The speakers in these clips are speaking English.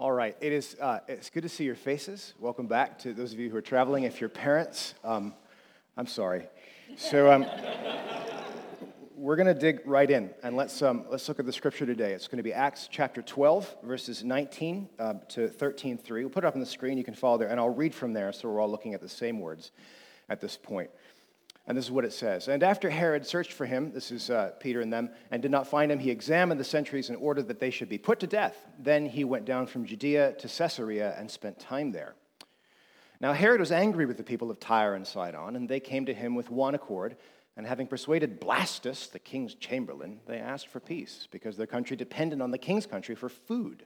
All right, it is. Uh, it's good to see your faces. Welcome back to those of you who are traveling. If you're parents, um, I'm sorry. So um, we're going to dig right in and let's um, let's look at the scripture today. It's going to be Acts chapter 12, verses 19 uh, to 13:3. We'll put it up on the screen. You can follow there, and I'll read from there, so we're all looking at the same words at this point. And this is what it says. And after Herod searched for him, this is uh, Peter and them, and did not find him, he examined the sentries and ordered that they should be put to death. Then he went down from Judea to Caesarea and spent time there. Now Herod was angry with the people of Tyre and Sidon, and they came to him with one accord. And having persuaded Blastus, the king's chamberlain, they asked for peace, because their country depended on the king's country for food.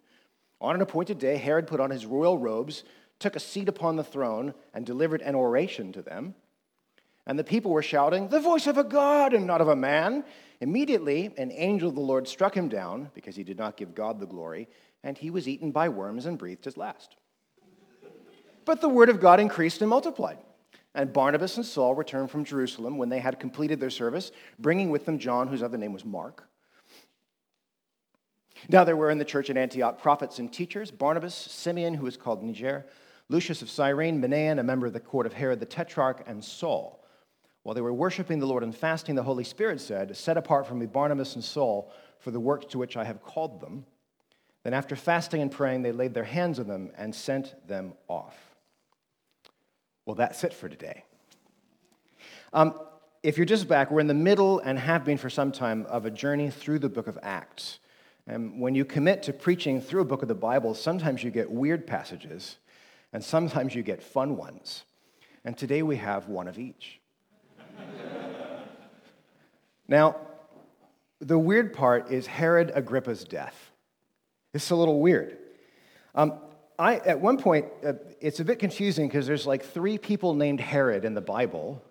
On an appointed day, Herod put on his royal robes, took a seat upon the throne, and delivered an oration to them. And the people were shouting, The voice of a God and not of a man. Immediately, an angel of the Lord struck him down because he did not give God the glory, and he was eaten by worms and breathed his last. But the word of God increased and multiplied. And Barnabas and Saul returned from Jerusalem when they had completed their service, bringing with them John, whose other name was Mark. Now there were in the church at Antioch prophets and teachers Barnabas, Simeon, who was called Niger, Lucius of Cyrene, Manaen, a member of the court of Herod the Tetrarch, and Saul. While they were worshiping the Lord and fasting, the Holy Spirit said, Set apart from me Barnabas and Saul for the work to which I have called them. Then, after fasting and praying, they laid their hands on them and sent them off. Well, that's it for today. Um, if you're just back, we're in the middle and have been for some time of a journey through the book of Acts. And when you commit to preaching through a book of the Bible, sometimes you get weird passages and sometimes you get fun ones. And today we have one of each. Now, the weird part is Herod Agrippa's death. It's a little weird. Um, I, at one point, uh, it's a bit confusing because there's like three people named Herod in the Bible,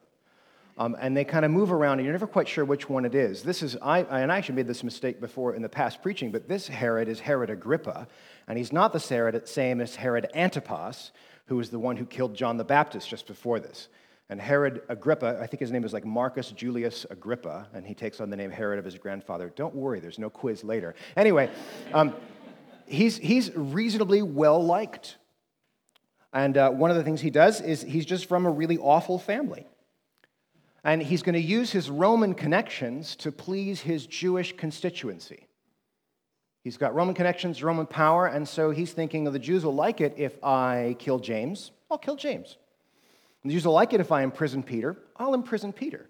um, and they kind of move around, and you're never quite sure which one it is. This is, I, and I actually made this mistake before in the past preaching, but this Herod is Herod Agrippa, and he's not the same as Herod Antipas, who was the one who killed John the Baptist just before this. And Herod Agrippa, I think his name is like Marcus Julius Agrippa, and he takes on the name Herod of his grandfather. Don't worry, there's no quiz later. Anyway, um, he's, he's reasonably well liked. And uh, one of the things he does is he's just from a really awful family. And he's going to use his Roman connections to please his Jewish constituency. He's got Roman connections, Roman power, and so he's thinking, oh, the Jews will like it if I kill James. I'll kill James. The Jews will like it if I imprison Peter. I'll imprison Peter.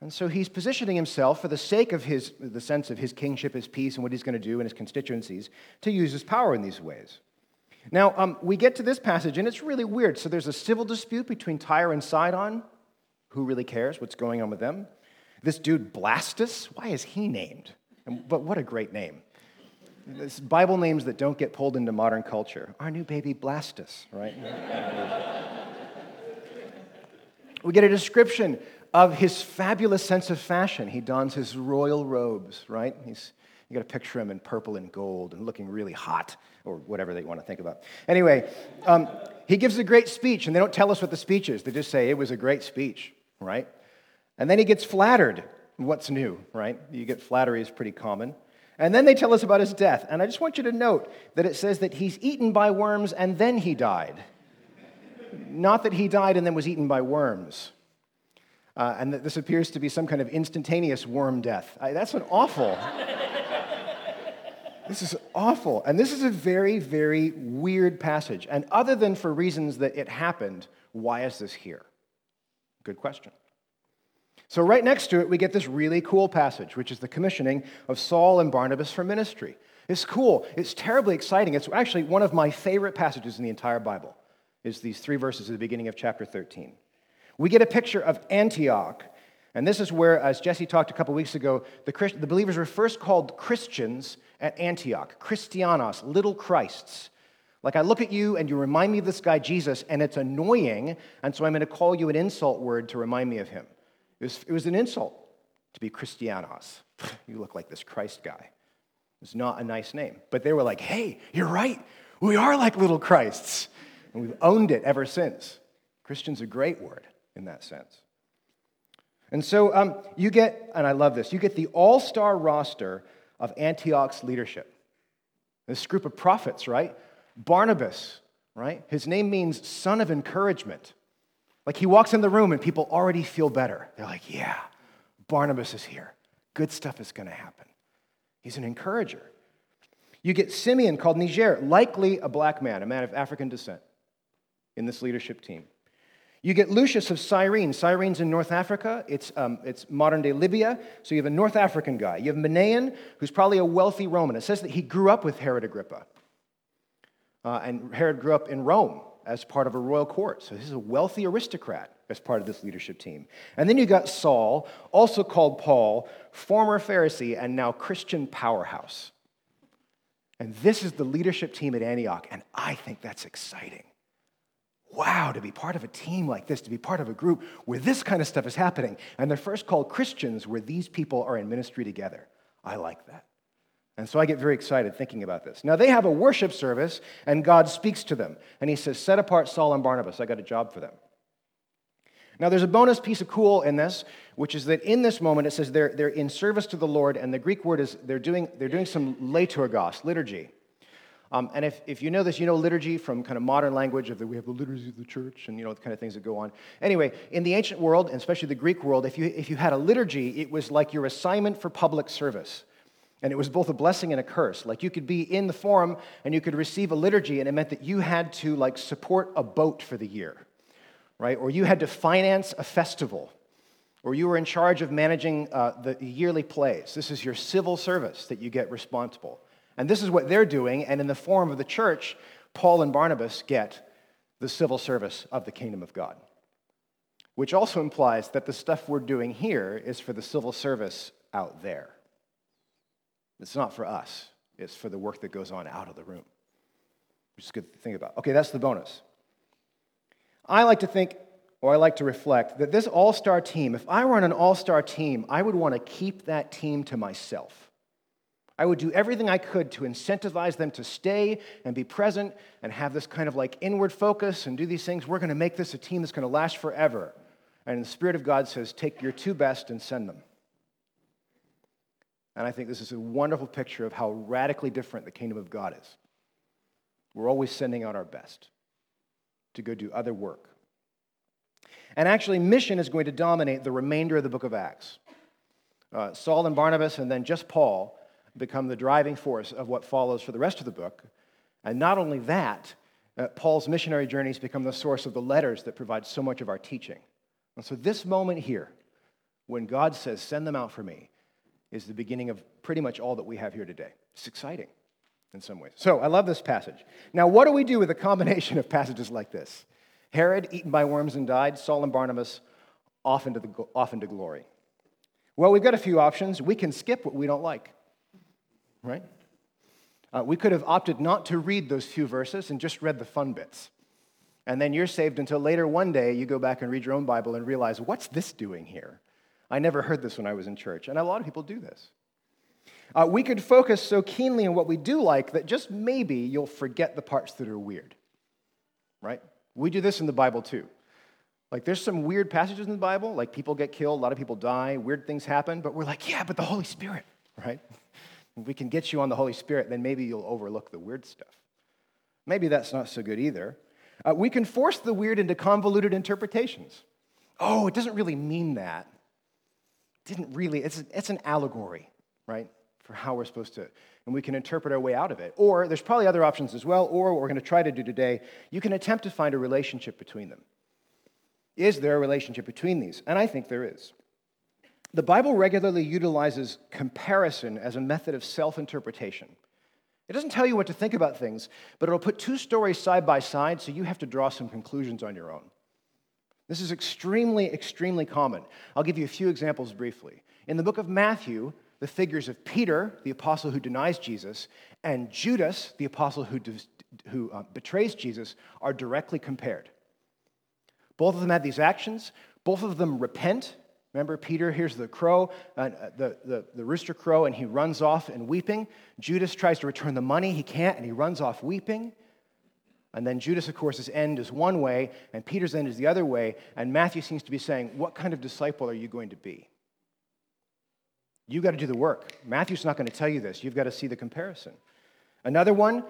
And so he's positioning himself for the sake of his, the sense of his kingship, his peace, and what he's going to do in his constituencies to use his power in these ways. Now, um, we get to this passage, and it's really weird. So there's a civil dispute between Tyre and Sidon. Who really cares what's going on with them? This dude, Blastus, why is he named? And, but what a great name. This Bible names that don't get pulled into modern culture. Our new baby, Blastus, right? we get a description of his fabulous sense of fashion. He dons his royal robes, right? He's, you got to picture him in purple and gold and looking really hot, or whatever they want to think about. Anyway, um, he gives a great speech, and they don't tell us what the speech is. They just say it was a great speech, right? And then he gets flattered. What's new, right? You get flattery is pretty common. And then they tell us about his death. And I just want you to note that it says that he's eaten by worms and then he died. Not that he died and then was eaten by worms. Uh, and that this appears to be some kind of instantaneous worm death. I, that's an awful. this is awful. And this is a very, very weird passage. And other than for reasons that it happened, why is this here? Good question. So, right next to it, we get this really cool passage, which is the commissioning of Saul and Barnabas for ministry. It's cool. It's terribly exciting. It's actually one of my favorite passages in the entire Bible, is these three verses at the beginning of chapter 13. We get a picture of Antioch, and this is where, as Jesse talked a couple weeks ago, the, Christ- the believers were first called Christians at Antioch, Christianos, little Christs. Like I look at you and you remind me of this guy Jesus, and it's annoying, and so I'm going to call you an insult word to remind me of him. It was, it was an insult to be Christianos. you look like this Christ guy. It's not a nice name. But they were like, hey, you're right. We are like little Christs. And we've owned it ever since. Christian's a great word in that sense. And so um, you get, and I love this, you get the all star roster of Antioch's leadership. This group of prophets, right? Barnabas, right? His name means son of encouragement. Like he walks in the room and people already feel better. They're like, yeah, Barnabas is here. Good stuff is going to happen. He's an encourager. You get Simeon called Niger, likely a black man, a man of African descent in this leadership team. You get Lucius of Cyrene. Cyrene's in North Africa. It's, um, it's modern day Libya. So you have a North African guy. You have Manaen, who's probably a wealthy Roman. It says that he grew up with Herod Agrippa. Uh, and Herod grew up in Rome as part of a royal court. So he's a wealthy aristocrat as part of this leadership team. And then you got Saul, also called Paul, former Pharisee and now Christian powerhouse. And this is the leadership team at Antioch, and I think that's exciting. Wow, to be part of a team like this, to be part of a group where this kind of stuff is happening. And they're first called Christians, where these people are in ministry together. I like that. And so I get very excited thinking about this. Now, they have a worship service, and God speaks to them. And He says, Set apart Saul and Barnabas. I got a job for them. Now, there's a bonus piece of cool in this, which is that in this moment it says they're, they're in service to the Lord, and the Greek word is they're doing, they're doing some liturgos, liturgy. Um, and if, if you know this, you know liturgy from kind of modern language of the, we have the liturgy of the church and you know the kind of things that go on. Anyway, in the ancient world, and especially the Greek world, if you, if you had a liturgy, it was like your assignment for public service. And it was both a blessing and a curse. Like you could be in the forum and you could receive a liturgy, and it meant that you had to like support a boat for the year right? Or you had to finance a festival, or you were in charge of managing uh, the yearly plays. This is your civil service that you get responsible. And this is what they're doing, and in the form of the church, Paul and Barnabas get the civil service of the kingdom of God. Which also implies that the stuff we're doing here is for the civil service out there. It's not for us, it's for the work that goes on out of the room, which is good to think about. Okay, that's the bonus. I like to think, or I like to reflect, that this all star team, if I were on an all star team, I would want to keep that team to myself. I would do everything I could to incentivize them to stay and be present and have this kind of like inward focus and do these things. We're going to make this a team that's going to last forever. And the Spirit of God says, take your two best and send them. And I think this is a wonderful picture of how radically different the kingdom of God is. We're always sending out our best to go do other work. And actually, mission is going to dominate the remainder of the book of Acts. Uh, Saul and Barnabas, and then just Paul, become the driving force of what follows for the rest of the book. And not only that, uh, Paul's missionary journeys become the source of the letters that provide so much of our teaching. And so, this moment here, when God says, Send them out for me, is the beginning of pretty much all that we have here today. It's exciting in some ways. So I love this passage. Now, what do we do with a combination of passages like this? Herod, eaten by worms and died, Saul and Barnabas, off into, the, off into glory. Well, we've got a few options. We can skip what we don't like, right? Uh, we could have opted not to read those few verses and just read the fun bits. And then you're saved until later one day you go back and read your own Bible and realize, what's this doing here? I never heard this when I was in church. And a lot of people do this. Uh, we could focus so keenly on what we do like that just maybe you'll forget the parts that are weird, right? We do this in the Bible too. Like, there's some weird passages in the Bible, like people get killed, a lot of people die, weird things happen, but we're like, yeah, but the Holy Spirit, right? If we can get you on the Holy Spirit, then maybe you'll overlook the weird stuff. Maybe that's not so good either. Uh, we can force the weird into convoluted interpretations. Oh, it doesn't really mean that. It didn't really, it's, it's an allegory, right? for how we're supposed to, and we can interpret our way out of it. Or there's probably other options as well, or what we're going to try to do today, you can attempt to find a relationship between them. Is there a relationship between these? And I think there is. The Bible regularly utilizes comparison as a method of self interpretation. It doesn't tell you what to think about things, but it'll put two stories side by side so you have to draw some conclusions on your own. This is extremely, extremely common. I'll give you a few examples briefly. In the book of Matthew, the figures of Peter, the apostle who denies Jesus, and Judas, the apostle who, who uh, betrays Jesus, are directly compared. Both of them have these actions, both of them repent. Remember, Peter hears the crow, uh, the, the, the rooster crow, and he runs off and weeping. Judas tries to return the money, he can't, and he runs off weeping. And then Judas, of course, his end is one way, and Peter's end is the other way. And Matthew seems to be saying, What kind of disciple are you going to be? You've got to do the work. Matthew's not going to tell you this. You've got to see the comparison. Another one,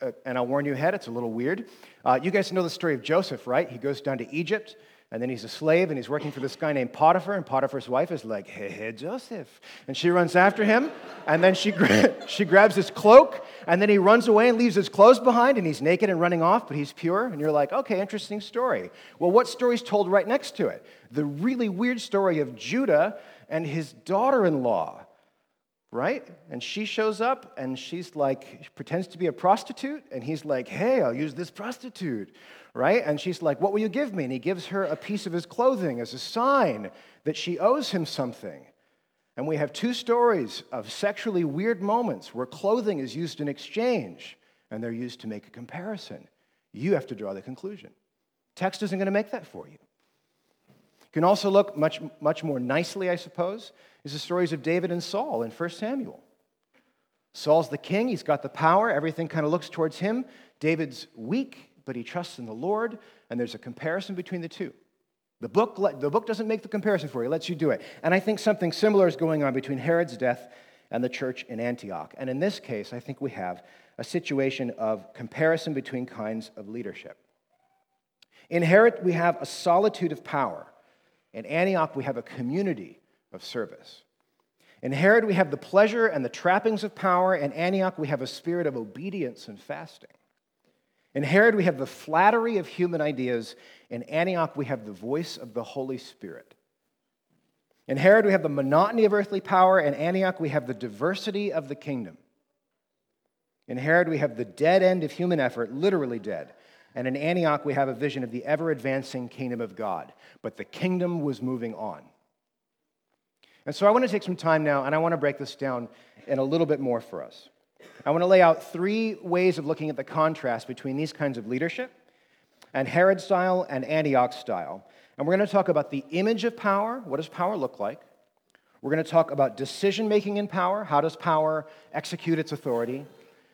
uh, and I'll warn you ahead, it's a little weird. Uh, you guys know the story of Joseph, right? He goes down to Egypt. And then he's a slave and he's working for this guy named Potiphar. And Potiphar's wife is like, hey, hey, Joseph. And she runs after him. And then she, gra- she grabs his cloak. And then he runs away and leaves his clothes behind. And he's naked and running off, but he's pure. And you're like, okay, interesting story. Well, what story's told right next to it? The really weird story of Judah and his daughter in law right? And she shows up and she's like, she pretends to be a prostitute. And he's like, hey, I'll use this prostitute, right? And she's like, what will you give me? And he gives her a piece of his clothing as a sign that she owes him something. And we have two stories of sexually weird moments where clothing is used in exchange and they're used to make a comparison. You have to draw the conclusion. Text isn't going to make that for you. You can also look much, much more nicely, I suppose, is the stories of David and Saul in 1 Samuel. Saul's the king, he's got the power, everything kind of looks towards him. David's weak, but he trusts in the Lord, and there's a comparison between the two. The book, the book doesn't make the comparison for you, it lets you do it. And I think something similar is going on between Herod's death and the church in Antioch. And in this case, I think we have a situation of comparison between kinds of leadership. In Herod, we have a solitude of power. In Antioch, we have a community of service. In Herod, we have the pleasure and the trappings of power. In Antioch, we have a spirit of obedience and fasting. In Herod, we have the flattery of human ideas. In Antioch, we have the voice of the Holy Spirit. In Herod, we have the monotony of earthly power. In Antioch, we have the diversity of the kingdom. In Herod, we have the dead end of human effort, literally dead. And in Antioch, we have a vision of the ever advancing kingdom of God. But the kingdom was moving on. And so I want to take some time now and I want to break this down in a little bit more for us. I want to lay out three ways of looking at the contrast between these kinds of leadership and Herod style and Antioch style. And we're going to talk about the image of power. What does power look like? We're going to talk about decision making in power. How does power execute its authority?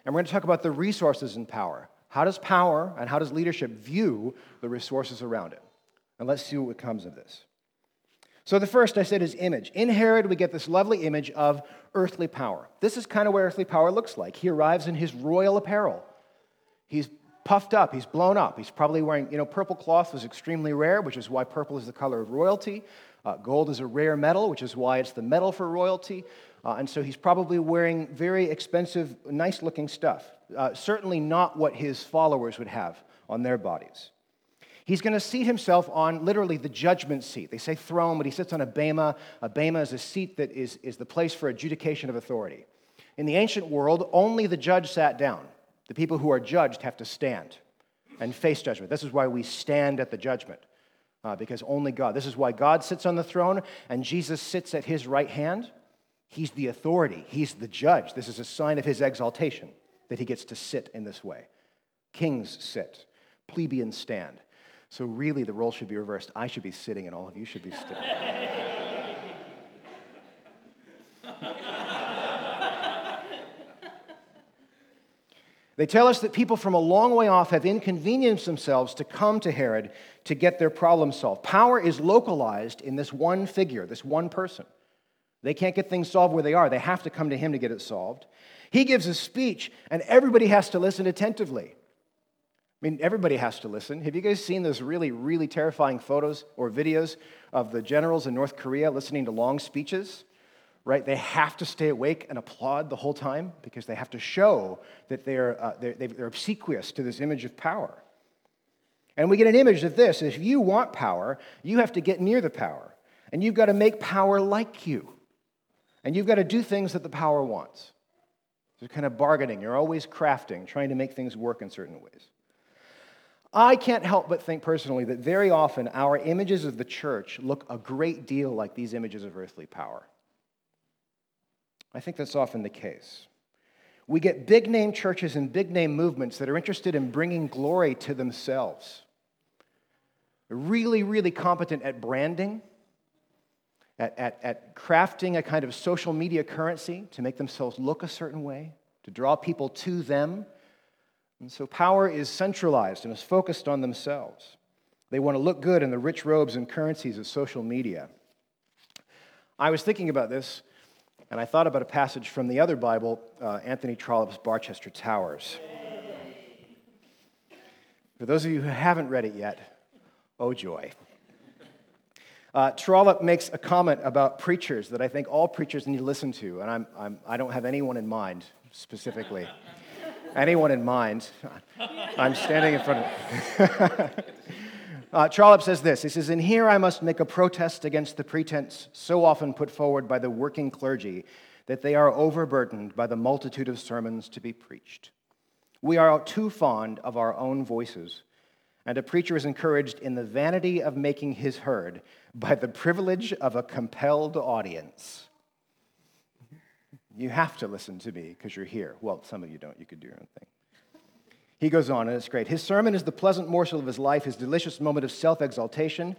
And we're going to talk about the resources in power. How does power and how does leadership view the resources around it? And let's see what comes of this. So, the first I said is image. In Herod, we get this lovely image of earthly power. This is kind of where earthly power looks like. He arrives in his royal apparel. He's puffed up, he's blown up. He's probably wearing, you know, purple cloth was extremely rare, which is why purple is the color of royalty. Uh, gold is a rare metal, which is why it's the metal for royalty. Uh, and so he's probably wearing very expensive, nice looking stuff. Uh, certainly not what his followers would have on their bodies. He's going to seat himself on literally the judgment seat. They say throne, but he sits on a bema. A bema is a seat that is, is the place for adjudication of authority. In the ancient world, only the judge sat down. The people who are judged have to stand and face judgment. This is why we stand at the judgment, uh, because only God. This is why God sits on the throne and Jesus sits at his right hand. He's the authority, he's the judge. This is a sign of his exaltation that he gets to sit in this way. Kings sit, plebeians stand. So, really, the role should be reversed. I should be sitting, and all of you should be standing. They tell us that people from a long way off have inconvenienced themselves to come to Herod to get their problem solved. Power is localized in this one figure, this one person. They can't get things solved where they are, they have to come to him to get it solved. He gives a speech, and everybody has to listen attentively. I mean, everybody has to listen. Have you guys seen those really, really terrifying photos or videos of the generals in North Korea listening to long speeches? Right? They have to stay awake and applaud the whole time because they have to show that they're, uh, they're, they're obsequious to this image of power. And we get an image of this. If you want power, you have to get near the power. And you've got to make power like you. And you've got to do things that the power wants. There's kind of bargaining. You're always crafting, trying to make things work in certain ways. I can't help but think personally that very often our images of the church look a great deal like these images of earthly power. I think that's often the case. We get big name churches and big name movements that are interested in bringing glory to themselves. Really, really competent at branding, at, at, at crafting a kind of social media currency to make themselves look a certain way, to draw people to them and so power is centralized and is focused on themselves. They want to look good in the rich robes and currencies of social media. I was thinking about this, and I thought about a passage from the other Bible, uh, Anthony Trollope's Barchester Towers. For those of you who haven't read it yet, oh joy. Uh, Trollope makes a comment about preachers that I think all preachers need to listen to, and I'm, I'm, I do not have anyone in mind specifically. Anyone in mind. I'm standing in front of. uh, Trollope says this He says, "In here I must make a protest against the pretense so often put forward by the working clergy that they are overburdened by the multitude of sermons to be preached. We are too fond of our own voices and a preacher is encouraged in the vanity of making his heard by the privilege of a compelled audience. You have to listen to me because you're here. Well, some of you don't. You could do your own thing. He goes on, and it's great. His sermon is the pleasant morsel of his life, his delicious moment of self exaltation.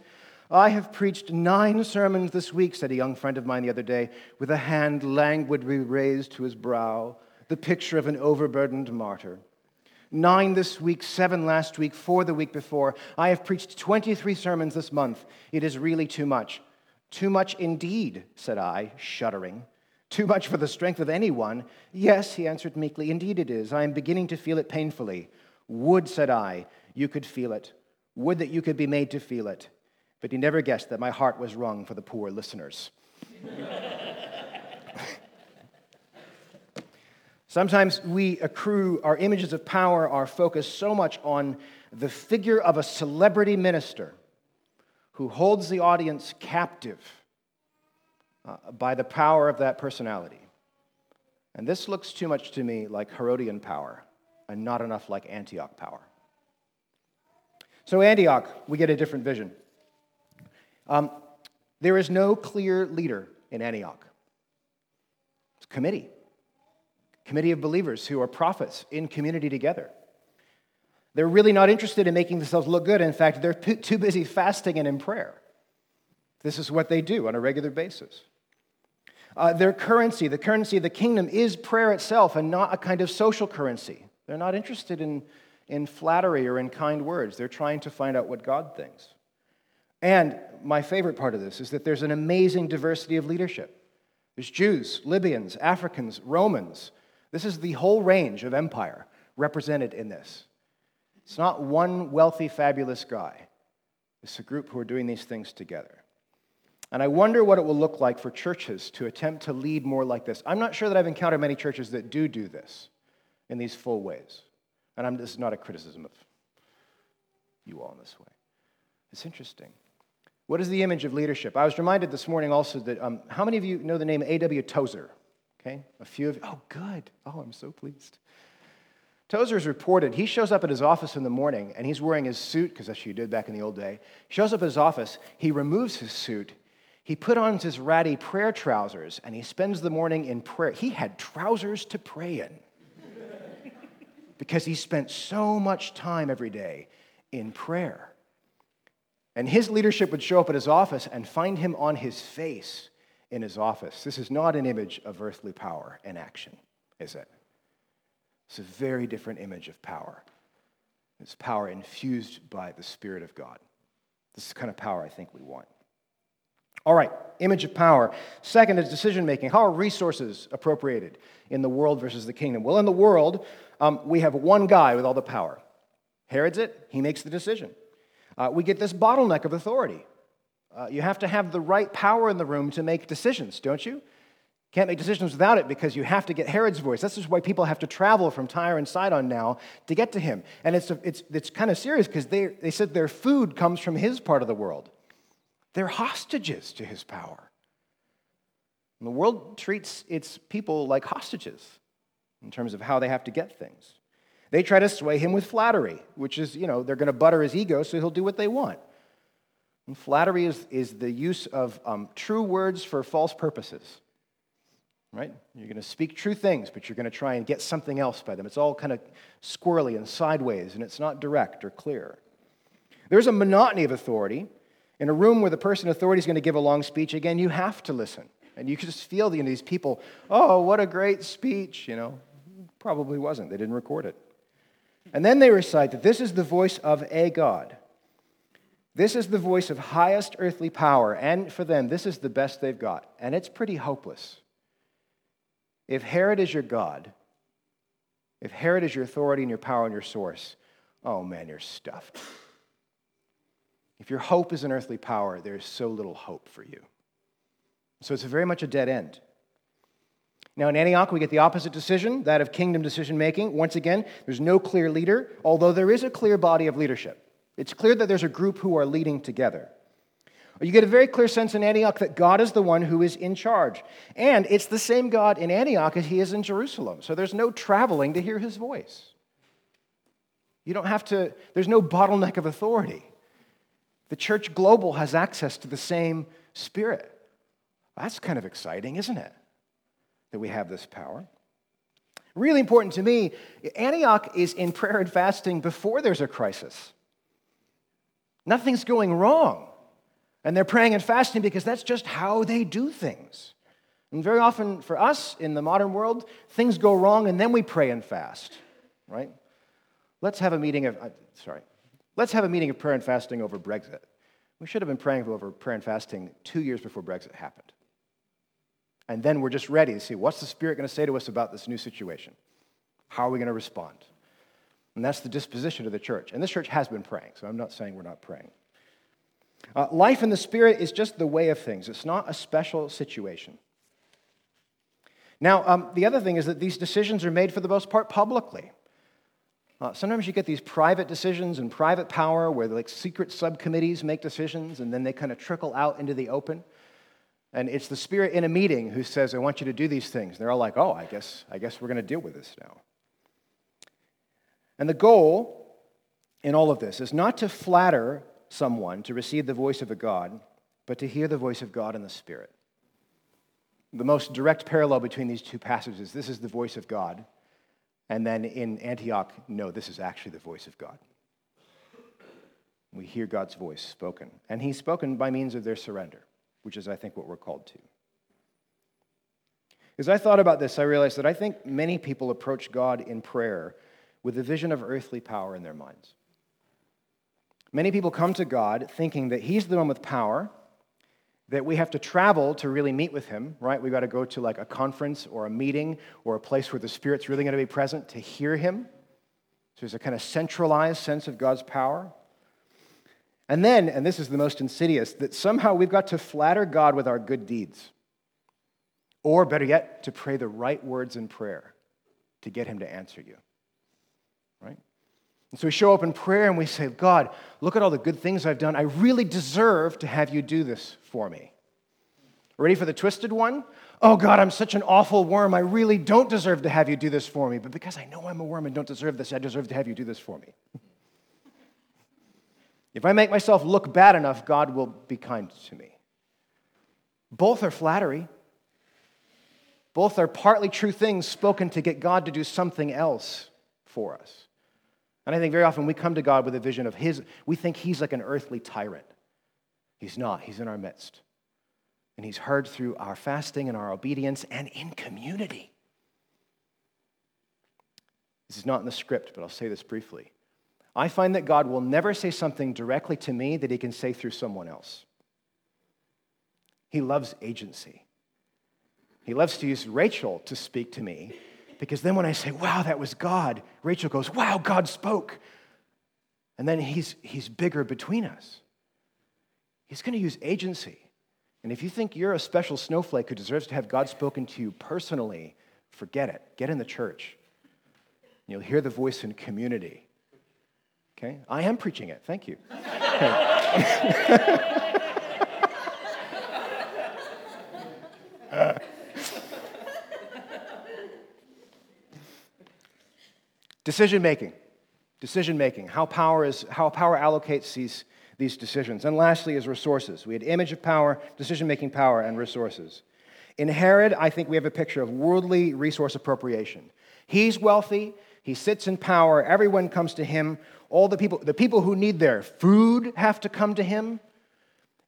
I have preached nine sermons this week, said a young friend of mine the other day, with a hand languidly raised to his brow, the picture of an overburdened martyr nine this week, seven last week, four the week before. I have preached 23 sermons this month. It is really too much. Too much indeed, said I, shuddering. Too much for the strength of anyone. Yes, he answered meekly, indeed it is. I am beginning to feel it painfully. Would, said I, you could feel it. Would that you could be made to feel it. But he never guessed that my heart was wrung for the poor listeners. Sometimes we accrue our images of power, our focus so much on the figure of a celebrity minister who holds the audience captive uh, by the power of that personality. And this looks too much to me like Herodian power and not enough like Antioch power. So, Antioch, we get a different vision. Um, there is no clear leader in Antioch, it's a committee committee of believers who are prophets in community together. They're really not interested in making themselves look good. In fact, they're too busy fasting and in prayer. This is what they do on a regular basis. Uh, their currency, the currency of the kingdom, is prayer itself and not a kind of social currency. They're not interested in, in flattery or in kind words. They're trying to find out what God thinks. And my favorite part of this is that there's an amazing diversity of leadership. There's Jews, Libyans, Africans, Romans, this is the whole range of empire represented in this. It's not one wealthy, fabulous guy. It's a group who are doing these things together. And I wonder what it will look like for churches to attempt to lead more like this. I'm not sure that I've encountered many churches that do do this in these full ways. And I'm, this is not a criticism of you all in this way. It's interesting. What is the image of leadership? I was reminded this morning also that um, how many of you know the name A.W. Tozer? Okay, a few of you. Oh, good. Oh, I'm so pleased. Tozer is reported he shows up at his office in the morning and he's wearing his suit, because that's what you did back in the old day. He shows up at his office, he removes his suit, he put on his ratty prayer trousers, and he spends the morning in prayer. He had trousers to pray in because he spent so much time every day in prayer. And his leadership would show up at his office and find him on his face in his office. This is not an image of earthly power and action, is it? It's a very different image of power. It's power infused by the Spirit of God. This is the kind of power I think we want. All right, image of power. Second is decision making. How are resources appropriated in the world versus the kingdom? Well, in the world, um, we have one guy with all the power. Herod's it, he makes the decision. Uh, we get this bottleneck of authority. Uh, you have to have the right power in the room to make decisions, don't you? Can't make decisions without it because you have to get Herod's voice. This is why people have to travel from Tyre and Sidon now to get to him. And it's, it's, it's kind of serious because they, they said their food comes from his part of the world. They're hostages to his power. And the world treats its people like hostages in terms of how they have to get things. They try to sway him with flattery, which is, you know, they're going to butter his ego so he'll do what they want. And flattery is, is the use of um, true words for false purposes. Right? You're going to speak true things, but you're going to try and get something else by them. It's all kind of squirrely and sideways, and it's not direct or clear. There's a monotony of authority. In a room where the person in authority is going to give a long speech, again, you have to listen. And you can just feel you know, these people, oh, what a great speech, you know. Probably wasn't. They didn't record it. And then they recite that this is the voice of a God. This is the voice of highest earthly power, and for them, this is the best they've got. And it's pretty hopeless. If Herod is your God, if Herod is your authority and your power and your source, oh man, you're stuffed. If your hope is in earthly power, there's so little hope for you. So it's very much a dead end. Now, in Antioch, we get the opposite decision, that of kingdom decision making. Once again, there's no clear leader, although there is a clear body of leadership. It's clear that there's a group who are leading together. You get a very clear sense in Antioch that God is the one who is in charge. And it's the same God in Antioch as he is in Jerusalem. So there's no traveling to hear his voice. You don't have to, there's no bottleneck of authority. The church global has access to the same spirit. That's kind of exciting, isn't it? that we have this power. Really important to me, Antioch is in prayer and fasting before there's a crisis. Nothing's going wrong. And they're praying and fasting because that's just how they do things. And very often for us in the modern world, things go wrong and then we pray and fast, right? Let's have a meeting of, uh, sorry, let's have a meeting of prayer and fasting over Brexit. We should have been praying over prayer and fasting two years before Brexit happened. And then we're just ready to see what's the Spirit going to say to us about this new situation? How are we going to respond? And that's the disposition of the church. And this church has been praying, so I'm not saying we're not praying. Uh, life in the Spirit is just the way of things, it's not a special situation. Now, um, the other thing is that these decisions are made for the most part publicly. Uh, sometimes you get these private decisions and private power where like secret subcommittees make decisions and then they kind of trickle out into the open. And it's the Spirit in a meeting who says, I want you to do these things. And they're all like, oh, I guess, I guess we're going to deal with this now. And the goal in all of this is not to flatter someone to receive the voice of a God, but to hear the voice of God in the Spirit. The most direct parallel between these two passages this is the voice of God. And then in Antioch, no, this is actually the voice of God. We hear God's voice spoken. And He's spoken by means of their surrender which is, I think, what we're called to. As I thought about this, I realized that I think many people approach God in prayer with a vision of earthly power in their minds. Many people come to God thinking that He's the one with power, that we have to travel to really meet with Him, right? We've got to go to like a conference or a meeting or a place where the Spirit's really going to be present to hear Him. So there's a kind of centralized sense of God's power. And then, and this is the most insidious, that somehow we've got to flatter God with our good deeds. Or better yet, to pray the right words in prayer to get Him to answer you. Right? And so we show up in prayer and we say, God, look at all the good things I've done. I really deserve to have you do this for me. Ready for the twisted one? Oh, God, I'm such an awful worm. I really don't deserve to have you do this for me. But because I know I'm a worm and don't deserve this, I deserve to have you do this for me. If I make myself look bad enough, God will be kind to me. Both are flattery. Both are partly true things spoken to get God to do something else for us. And I think very often we come to God with a vision of His, we think He's like an earthly tyrant. He's not, He's in our midst. And He's heard through our fasting and our obedience and in community. This is not in the script, but I'll say this briefly. I find that God will never say something directly to me that he can say through someone else. He loves agency. He loves to use Rachel to speak to me because then when I say, wow, that was God, Rachel goes, wow, God spoke. And then he's, he's bigger between us. He's going to use agency. And if you think you're a special snowflake who deserves to have God spoken to you personally, forget it. Get in the church. You'll hear the voice in community. Okay? I am preaching it. Thank you. decision making. Decision making. How power is how power allocates these, these decisions. And lastly is resources. We had image of power, decision making power, and resources. In Herod, I think we have a picture of worldly resource appropriation. He's wealthy, he sits in power, everyone comes to him all the people, the people who need their food have to come to him.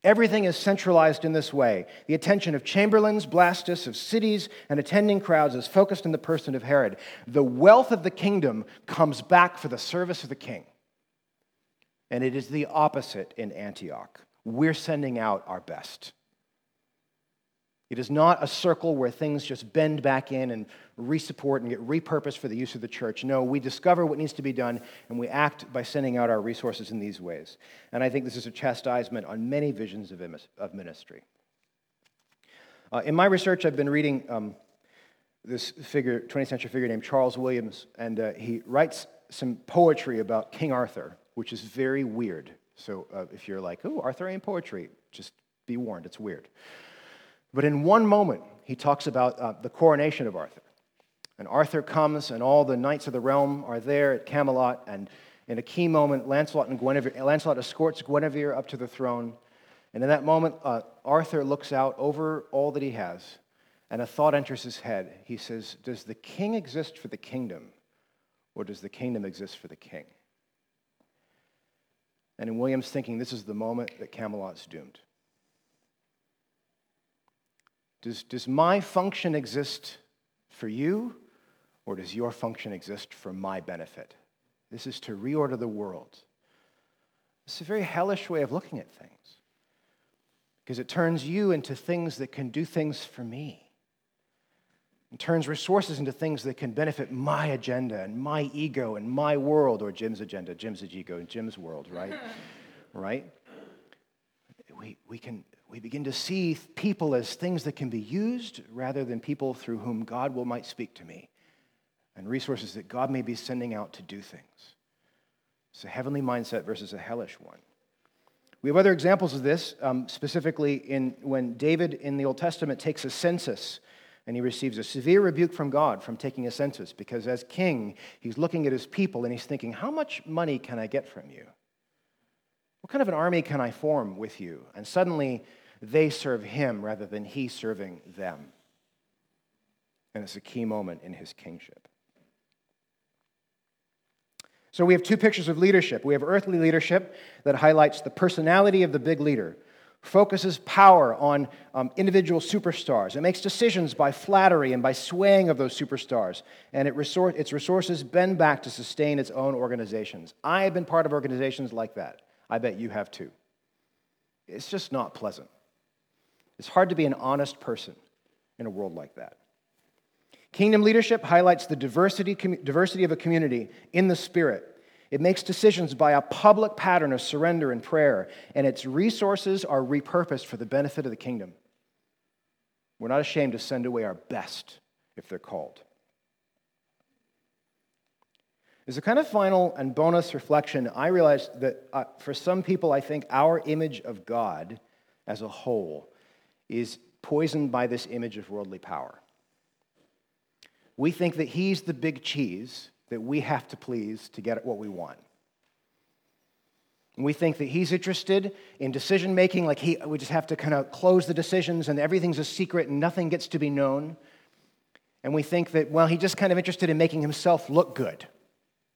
Everything is centralized in this way. The attention of chamberlains, Blastus, of cities, and attending crowds is focused in the person of Herod. The wealth of the kingdom comes back for the service of the king. And it is the opposite in Antioch. We're sending out our best. It is not a circle where things just bend back in and resupport and get repurposed for the use of the church. No, we discover what needs to be done and we act by sending out our resources in these ways. And I think this is a chastisement on many visions of, of ministry. Uh, in my research, I've been reading um, this figure, 20th century figure named Charles Williams, and uh, he writes some poetry about King Arthur, which is very weird. So uh, if you're like, oh, Arthurian poetry, just be warned, it's weird. But in one moment, he talks about uh, the coronation of Arthur. And Arthur comes, and all the knights of the realm are there at Camelot. And in a key moment, Lancelot, and Guinevere, Lancelot escorts Guinevere up to the throne. And in that moment, uh, Arthur looks out over all that he has, and a thought enters his head. He says, Does the king exist for the kingdom, or does the kingdom exist for the king? And in William's thinking, this is the moment that Camelot's doomed. Does, does my function exist for you, or does your function exist for my benefit? This is to reorder the world. It's a very hellish way of looking at things because it turns you into things that can do things for me. It turns resources into things that can benefit my agenda and my ego and my world, or Jim's agenda, Jim's ego, and Jim's world, right? right? We, we can we begin to see people as things that can be used rather than people through whom God will might speak to me and resources that God may be sending out to do things. It's a heavenly mindset versus a hellish one. We have other examples of this, um, specifically in when David in the Old Testament takes a census and he receives a severe rebuke from God from taking a census because as king, he's looking at his people and he's thinking, How much money can I get from you? What kind of an army can I form with you? And suddenly they serve him rather than he serving them. And it's a key moment in his kingship. So we have two pictures of leadership. We have earthly leadership that highlights the personality of the big leader, focuses power on um, individual superstars. It makes decisions by flattery and by swaying of those superstars, and it resor- its resources bend back to sustain its own organizations. I have been part of organizations like that. I bet you have too. It's just not pleasant. It's hard to be an honest person in a world like that. Kingdom leadership highlights the diversity, diversity of a community in the spirit. It makes decisions by a public pattern of surrender and prayer, and its resources are repurposed for the benefit of the kingdom. We're not ashamed to send away our best if they're called. As a kind of final and bonus reflection, I realized that uh, for some people, I think our image of God as a whole is poisoned by this image of worldly power. We think that He's the big cheese that we have to please to get what we want. And we think that He's interested in decision making, like he, we just have to kind of close the decisions and everything's a secret and nothing gets to be known. And we think that, well, He's just kind of interested in making Himself look good.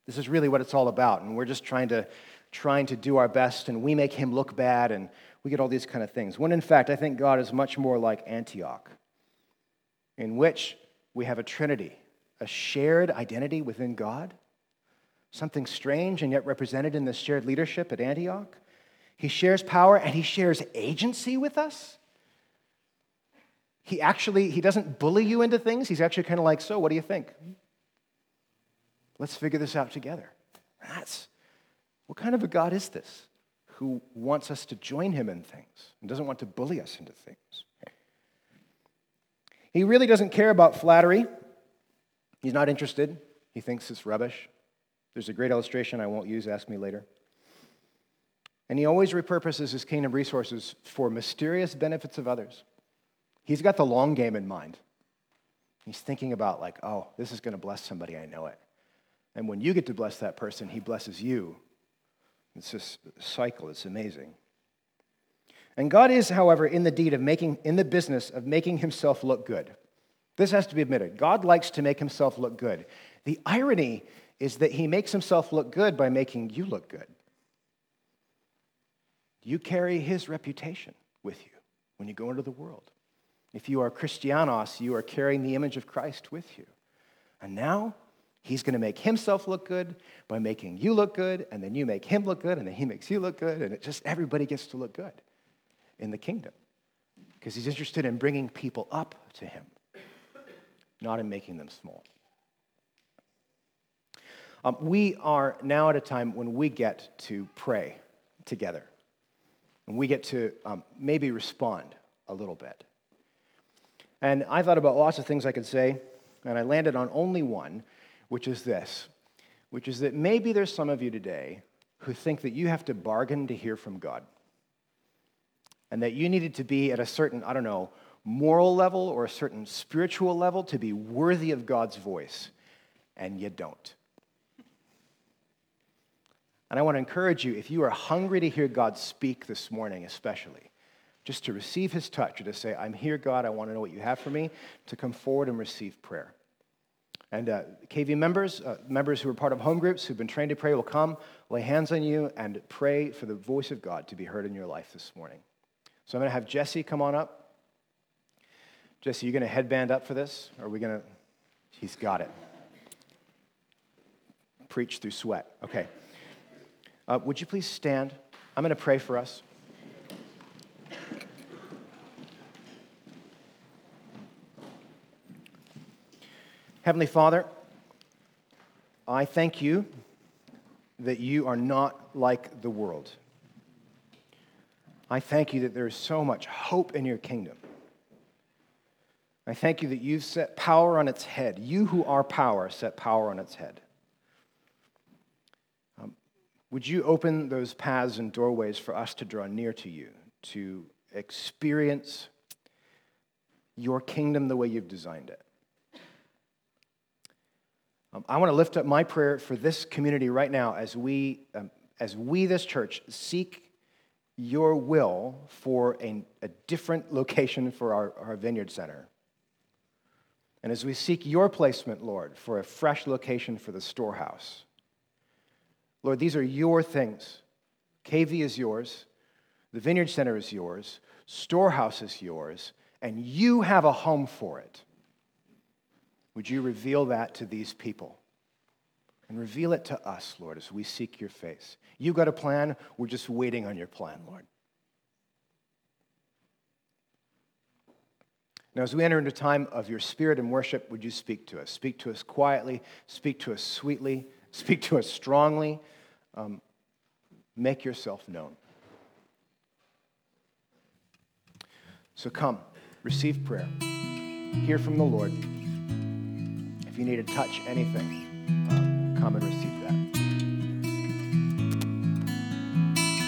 This is really what it's all about. And we're just trying to, trying to do our best, and we make him look bad, and we get all these kind of things. When in fact, I think God is much more like Antioch, in which we have a trinity, a shared identity within God, something strange and yet represented in this shared leadership at Antioch. He shares power and he shares agency with us. He actually he doesn't bully you into things. He's actually kind of like, "So, what do you think?" Let's figure this out together. That's what kind of a God is this who wants us to join him in things and doesn't want to bully us into things? He really doesn't care about flattery. He's not interested. He thinks it's rubbish. There's a great illustration I won't use, ask me later. And he always repurposes his kingdom resources for mysterious benefits of others. He's got the long game in mind. He's thinking about, like, oh, this is going to bless somebody, I know it. And when you get to bless that person, he blesses you. It's this cycle, it's amazing. And God is, however, in the deed of making, in the business of making himself look good. This has to be admitted. God likes to make himself look good. The irony is that he makes himself look good by making you look good. You carry his reputation with you when you go into the world. If you are Christianos, you are carrying the image of Christ with you. And now He's going to make himself look good by making you look good, and then you make him look good, and then he makes you look good, and it just everybody gets to look good in the kingdom because he's interested in bringing people up to him. not in making them small. Um, we are now at a time when we get to pray together. And we get to um, maybe respond a little bit. And I thought about lots of things I could say, and I landed on only one, which is this, which is that maybe there's some of you today who think that you have to bargain to hear from God. And that you needed to be at a certain, I don't know, moral level or a certain spiritual level to be worthy of God's voice, and you don't. And I want to encourage you, if you are hungry to hear God speak this morning, especially, just to receive his touch or to say, I'm here, God, I want to know what you have for me, to come forward and receive prayer. And uh, KV members, uh, members who are part of home groups who've been trained to pray will come, lay hands on you, and pray for the voice of God to be heard in your life this morning. So I'm going to have Jesse come on up. Jesse, you going to headband up for this? Or are we going to? He's got it. Preach through sweat. Okay. Uh, would you please stand? I'm going to pray for us. Heavenly Father, I thank you that you are not like the world. I thank you that there is so much hope in your kingdom. I thank you that you've set power on its head. You who are power set power on its head. Would you open those paths and doorways for us to draw near to you, to experience your kingdom the way you've designed it? Um, I want to lift up my prayer for this community right now as we, um, as we, this church, seek your will for a, a different location for our, our vineyard center. And as we seek your placement, Lord, for a fresh location for the storehouse. Lord, these are your things. KV is yours, the Vineyard Center is yours, Storehouse is yours, and you have a home for it. Would you reveal that to these people? And reveal it to us, Lord, as we seek your face. You've got a plan. We're just waiting on your plan, Lord. Now, as we enter into time of your spirit and worship, would you speak to us? Speak to us quietly, speak to us sweetly. Speak to us strongly. Um, make yourself known. So come, receive prayer, hear from the Lord. If you need to touch anything, come and receive.